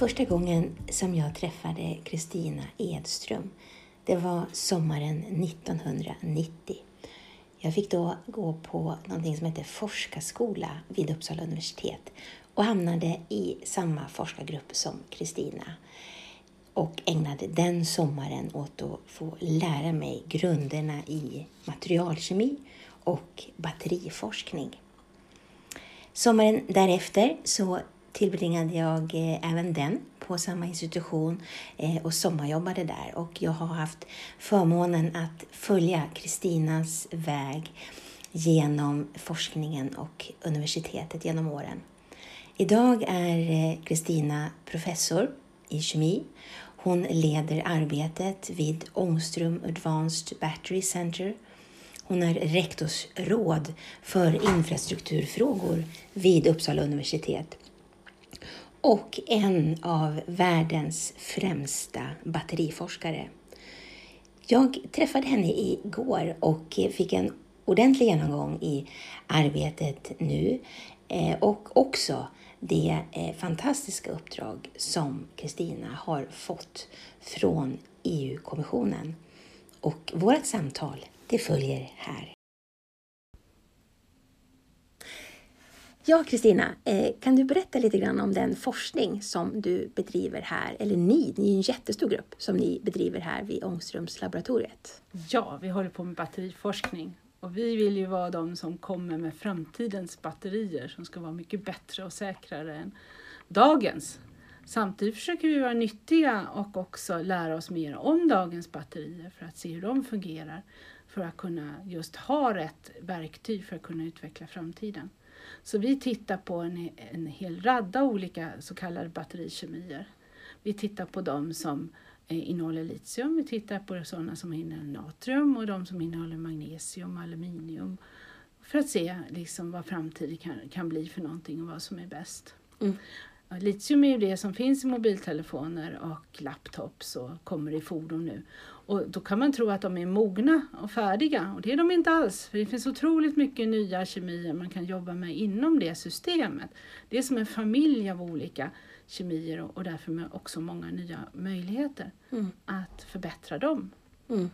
Första gången som jag träffade Kristina Edström, det var sommaren 1990. Jag fick då gå på någonting som heter forskarskola vid Uppsala universitet och hamnade i samma forskargrupp som Kristina och ägnade den sommaren åt att få lära mig grunderna i materialkemi och batteriforskning. Sommaren därefter så tillbringade jag eh, även den på samma institution eh, och sommarjobbade där och jag har haft förmånen att följa Kristinas väg genom forskningen och universitetet genom åren. Idag är eh, Kristina professor i kemi. Hon leder arbetet vid Ångström Advanced Battery Center. Hon är rektorsråd för infrastrukturfrågor vid Uppsala universitet och en av världens främsta batteriforskare. Jag träffade henne igår och fick en ordentlig genomgång i arbetet nu eh, och också det eh, fantastiska uppdrag som Kristina har fått från EU-kommissionen. Och vårt samtal, det följer här. Ja, Kristina, eh, kan du berätta lite grann om den forskning som du bedriver här, eller ni, ni är en jättestor grupp som ni bedriver här vid Ångströmslaboratoriet. Ja, vi håller på med batteriforskning och vi vill ju vara de som kommer med framtidens batterier som ska vara mycket bättre och säkrare än dagens. Samtidigt försöker vi vara nyttiga och också lära oss mer om dagens batterier för att se hur de fungerar för att kunna just ha rätt verktyg för att kunna utveckla framtiden. Så vi tittar på en, en hel radda olika så kallade batterikemier. Vi tittar på de som eh, innehåller litium, vi tittar på sådana som innehåller natrium och de som innehåller magnesium och aluminium. För att se liksom vad framtiden kan, kan bli för någonting och vad som är bäst. Mm. Litium är ju det som finns i mobiltelefoner och laptops och kommer i fordon nu. Och då kan man tro att de är mogna och färdiga och det är de inte alls. För det finns otroligt mycket nya kemier man kan jobba med inom det systemet. Det är som en familj av olika kemier och, därför med också många nya möjligheter mm. att förbättra dem. Mm.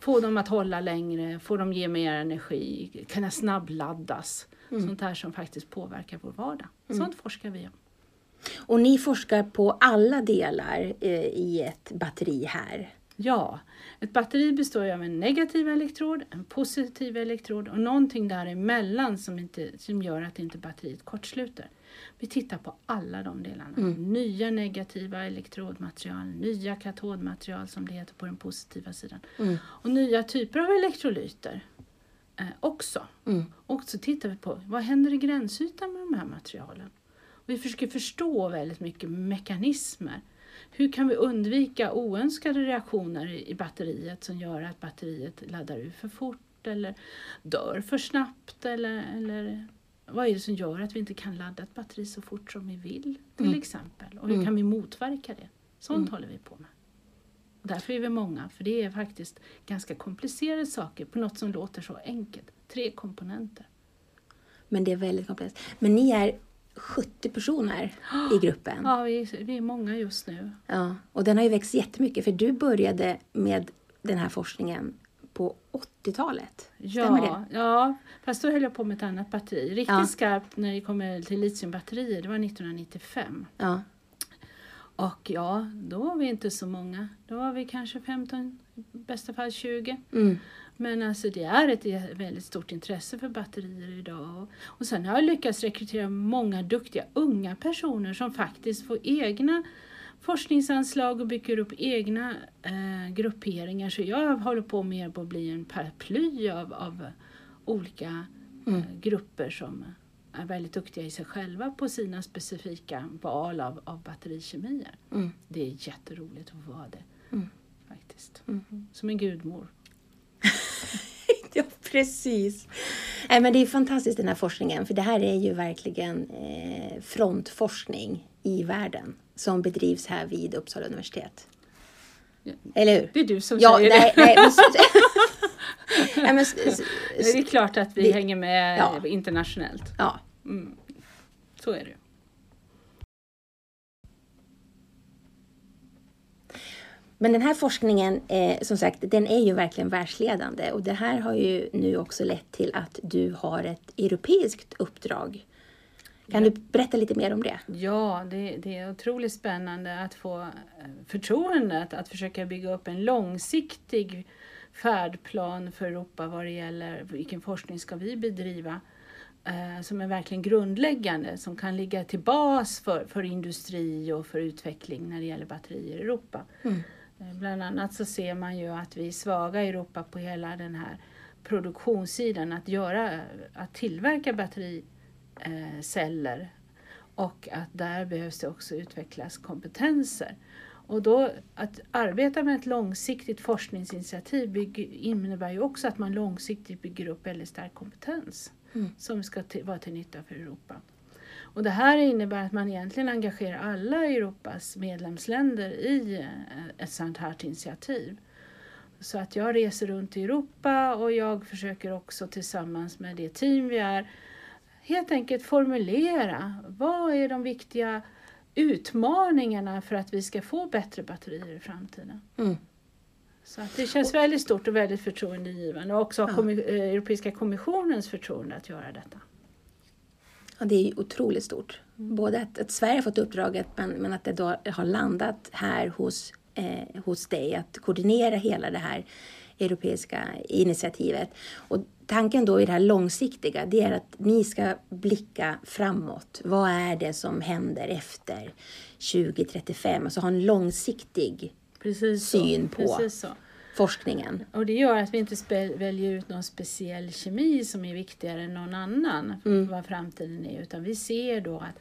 Få dem att hålla längre, få dem ge mer energi, kunna snabbladdas. Mm. Sånt här som faktiskt påverkar vår vardag. Mm. Sånt forskar vi om. Och ni forskar på alla delar eh, i ett batteri här? Ja, ett batteri består av en negativ elektrod, en positiv elektrod och någonting däremellan som, inte, som gör att inte batteriet kortsluter. Vi tittar på alla de delarna. Mm. Nya negativa elektrodmaterial, nya katodmaterial som det heter på den positiva sidan. Mm. Och nya typer av elektrolyter eh, också. Mm. Och så tittar vi på vad händer i gränsytan med de här materialen. Vi försöker förstå väldigt mycket mekanismer hur kan vi undvika oönskade reaktioner i batteriet som gör att batteriet laddar ur för fort eller dör för snabbt eller, eller vad är det som gör att vi inte kan ladda ett batteri så fort som vi vill till mm. exempel och hur mm. kan vi motverka det? Sånt mm. håller vi på med. Och därför är vi många, för det är faktiskt ganska komplicerade saker på något som låter så enkelt. Tre komponenter. Men det är väldigt komplext. Men ni är 70 personer i gruppen. Ja, vi, vi är många just nu. Ja, och den har ju växt jättemycket för du började med den här forskningen på 80-talet. Stämmer ja, det? Ja, fast då höll jag på med ett annat batteri. Riktigt ja. skarpt när det kommer till litiumbatterier, det var 1995. Ja. Och ja, då var vi inte så många. Då var vi kanske 15, i bästa fall 20. Mm. Men alltså det är ett väldigt stort intresse för batterier idag. Och sen har jag lyckats rekrytera många duktiga unga personer som faktiskt får egna forskningsanslag och bygger upp egna eh, grupperingar. Så jag håller på på att bli en paraply av, av olika eh, mm. grupper som är väldigt duktiga i sig själva på sina specifika val av, av batterikemier. Mm. Det är jätteroligt att få vara det. Faktiskt. Mm. Som en gudmor. ja, precis. Nej, men det är fantastiskt den här forskningen, för det här är ju verkligen eh, frontforskning i världen som bedrivs här vid Uppsala universitet. Ja. Eller hur? Det är du som ja, säger nej, det. Nej, men, nej, men, det är klart att vi det, hänger med ja. internationellt. Ja. Mm. Så är det. Men den här forskningen, eh, som sagt, den är ju verkligen världsledande och det här har ju nu också lett till att du har ett europeiskt uppdrag. Kan du berätta lite mer om det? Ja, det, det är otroligt spännande att få eh, förtroendet att försöka bygga upp en långsiktig färdplan för Europa vad det gäller vilken forskning ska vi bedriva eh, som är verkligen grundläggande, som kan ligga till bas för, för industri och för utveckling när det gäller batterier i Europa. Mm. Eh, Bland annat så ser man ju att vi är svaga i Europa på hela den här produktionssidan, att, göra, att tillverka battericeller och att där behövs det också utvecklas kompetenser. Och då att arbeta med ett långsiktigt forskningsinitiativ bygger, innebär ju också att man långsiktigt bygger upp väldigt stark kompetens Mm. som ska till, vara till nytta för Europa. Och det här innebär att man egentligen engagerar alla Europas medlemsländer i eh, ett sånt här initiativ. Så att jag reser runt i Europa och jag försöker också tillsammans med det team vi är helt enkelt formulera vad är de viktiga utmaningarna för att vi ska få bättre batterier i framtiden. Mm. Så att det känns väldigt stort och väldigt förtroendegivande och också Ja. kommi- eh, Europeiska kommissionens förtroende att göra detta. Ja, det är ju otroligt stort. Både att, att Sverige har fått uppdraget men, men att det då har landat här hos, eh, hos dig att koordinera hela det här europeiska initiativet. Och tanken då i det här långsiktiga det är att ni ska blicka framåt. Vad är det som händer efter 2035? Alltså ha en långsiktig Precis Syn så. på. Precis så. Forskningen. Och det gör att vi inte väljer ut någon speciell kemi som är viktigare än någon annan för Mm. vad framtiden är. Utan vi ser då att,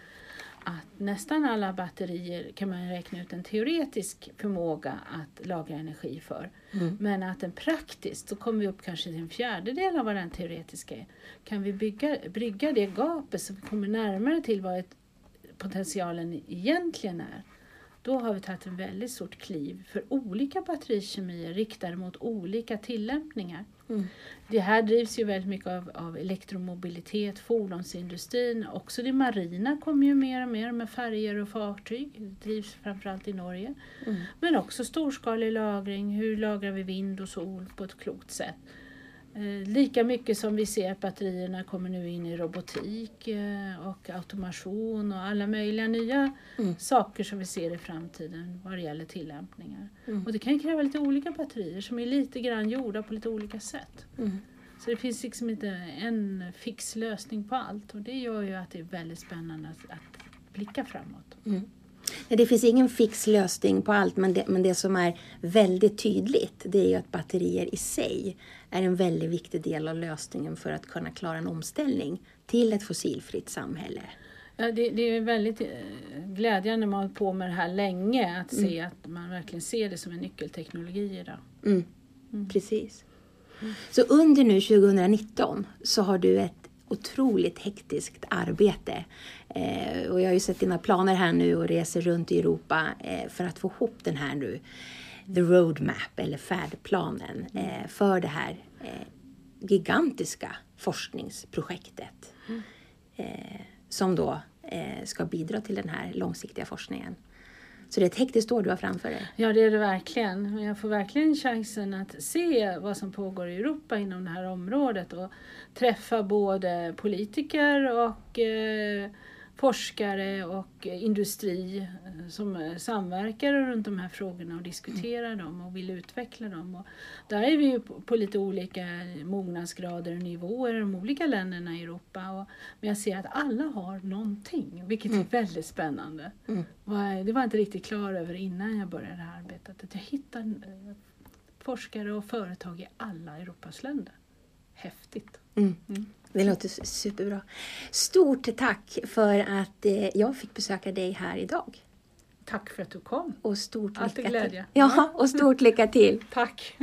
att nästan alla batterier kan man räkna ut en teoretisk förmåga att lagra energi för. Mm. Men att den praktiskt, så kommer vi upp kanske till en fjärdedel av vad den teoretiska är. Kan vi bygga, brygga det gapet så vi kommer närmare till vad ett, potentialen egentligen är. Då har vi tagit ett väldigt stort kliv för olika batterikemier riktade mot olika tillämpningar. Mm. Det här drivs ju väldigt mycket av, av elektromobilitet, fordonsindustrin, också det marina kommer ju mer och mer med färger och fartyg, det drivs framförallt i Norge. Mm. Men också storskalig lagring, hur lagrar vi vind och sol på ett klokt sätt? Eh, lika mycket som vi ser att batterierna kommer nu in i robotik eh, och automation och alla möjliga nya Mm. saker som vi ser i framtiden vad det gäller tillämpningar. Mm. Och det kan kräva lite olika batterier som är lite grann gjorda på lite olika sätt. Mm. Så det finns liksom inte en fix lösning på allt och det gör ju att det är väldigt spännande att, att blicka framåt. Mm. Nej, Det finns ingen fix lösning på allt, men det, men det som är väldigt tydligt det är ju att batterier i sig är en väldigt viktig del av lösningen för att kunna klara en omställning till ett fossilfritt samhälle. Ja, det, det är väldigt eh, glädjande man har på med det här länge att se att man verkligen ser det som en nyckelteknologi idag. Mm. Mm. Precis. Så under nu 2019 så har du ett otroligt hektiskt arbete. Eh, och jag har ju sett dina planer här nu och reser runt i Europa eh, för att få ihop den här nu, the roadmap eller färdplanen eh, för det här eh, gigantiska forskningsprojektet. Eh, som då eh, ska bidra till den här långsiktiga forskningen. Så det är ett hektiskt år du har framför dig. Ja, det är det verkligen. Jag får verkligen chansen att se vad som pågår i Europa inom det här området och träffa både politiker och eh, forskare och industri eh, som eh, samverkar runt de här frågorna och diskuterar dem och vill utveckla dem. Och där är vi ju på, lite olika mognadsgrader och nivåer i de olika länderna i Europa. Och, men jag ser att alla har någonting, vilket är väldigt spännande. Mm. Eh, Det var jag inte riktigt klar över innan jag började det här arbetet. Att jag hittar forskare och företag i alla Europas länder. Häftigt. Mm. Mm. Det låter su- superbra. Stort tack för att eh, jag fick besöka dig här idag. Tack för att du kom. Och stort Alltid lycka till. glädje. Ja, och stort lycka till. Tack.